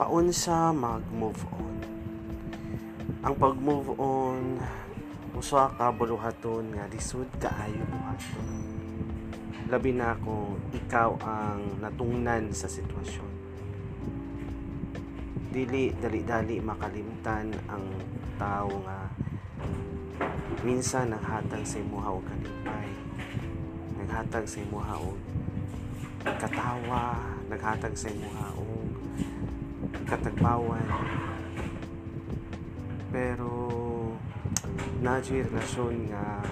paon sa mag-move on. Ang pag-move on, usa ka buluhaton nga lisod kaayo buhaton. Labi na kung ikaw ang natungnan sa sitwasyon. Dili dali-dali makalimtan ang tao nga minsan naghatag sa imuha og kalipay. Naghatag sa imuha og katawa, naghatag sa imuha og katagbawan pero na relasyon nga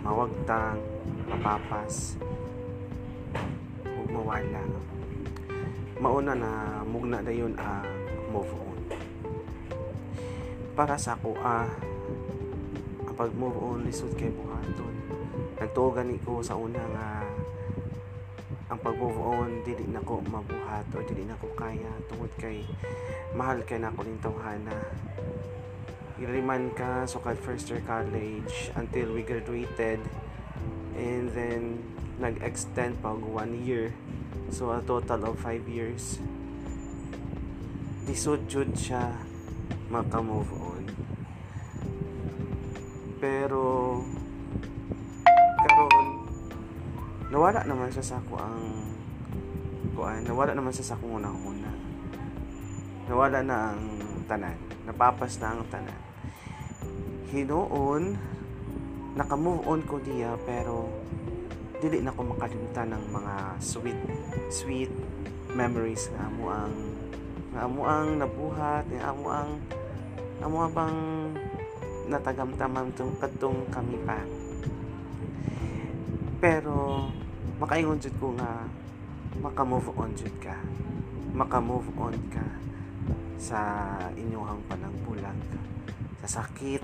mawagtang mapapas ug mawala. Mauna na mugna dayon ang move on. Para sa ako ah ang pag move on lisod kay buhaton. Nagtuo gani ko sa una nga ang pag-move on dili na ko mabuhat o dili na ko kaya tungod kay mahal kay na ko ning tawhana. Iliman ka so kad first year college until we graduated and then nag-extend pa og one year. So a total of five years. Lisod jud siya maka-move on. Pero nawala naman sa ako ang kuan nawala naman sa akong unang-una nawala na ang tanan. Napapas na ang tanan. Hinuon naka-move on ko diya pero dili na ko makalimutan ng mga sweet sweet memories nga amo ang nga amo ang nabuhat nga amo ang amo bang natagamtaman tong kadtong kami pa. Pero makaingon jud ko nga maka-move on jud ka. Maka-move on ka sa inyong panangbulag sa sakit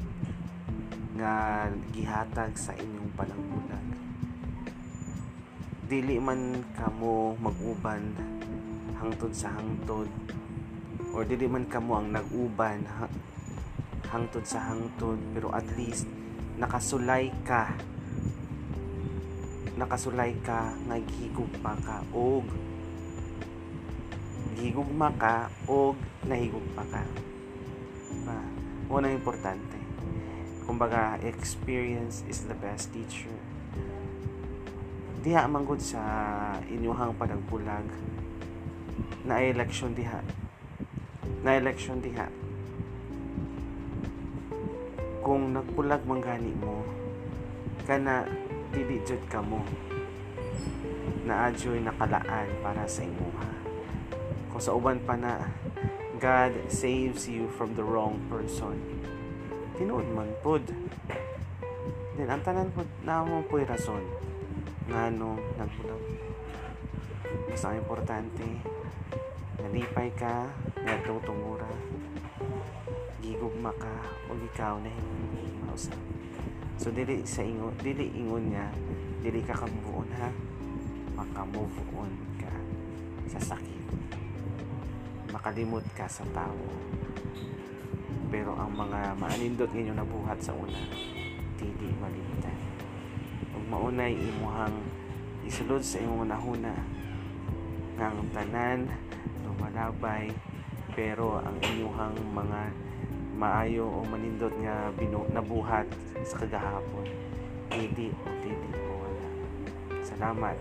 nga gihatag sa inyong panangbulag dili man kamo mag-uban hangtod sa hangtod or dili man kamo ang nag-uban hangtod sa hangtod pero at least nakasulay ka nakasulay ka nga gihigugma ka og. Gihigugma ka og nahigugma ka. Ba mo na importante. Kumbaga experience is the best teacher. Diha manggod sa inyuhang panagbulag na election diha. Na election diha. Kung nagbulag manggani mo kana dili jud kamo na adyoy nakalaan para sa imuha kung sa uban pa na God saves you from the wrong person. Tinuod man pod. Then ang tanan pod na mo po'y rason. Nga no nagbulag basta ang importante nalipay ka ngadtong tungura gigugma ka o ikaw na hindi mausap So dili sa ingon, dili ingon niya, dili ka kamuon ha. Maka-move on ka sa sakit. Makalimot ka sa tao. Pero ang mga maanindot ninyo nabuhat sa una, dili malimtan. Ug maunay imuhang isulod sa imong nahuna nga ang tanan lumalabay pero ang inyuhang maayo o manindot nga binu nabuhat sa kagahapon. Hindi o dili o wala. Salamat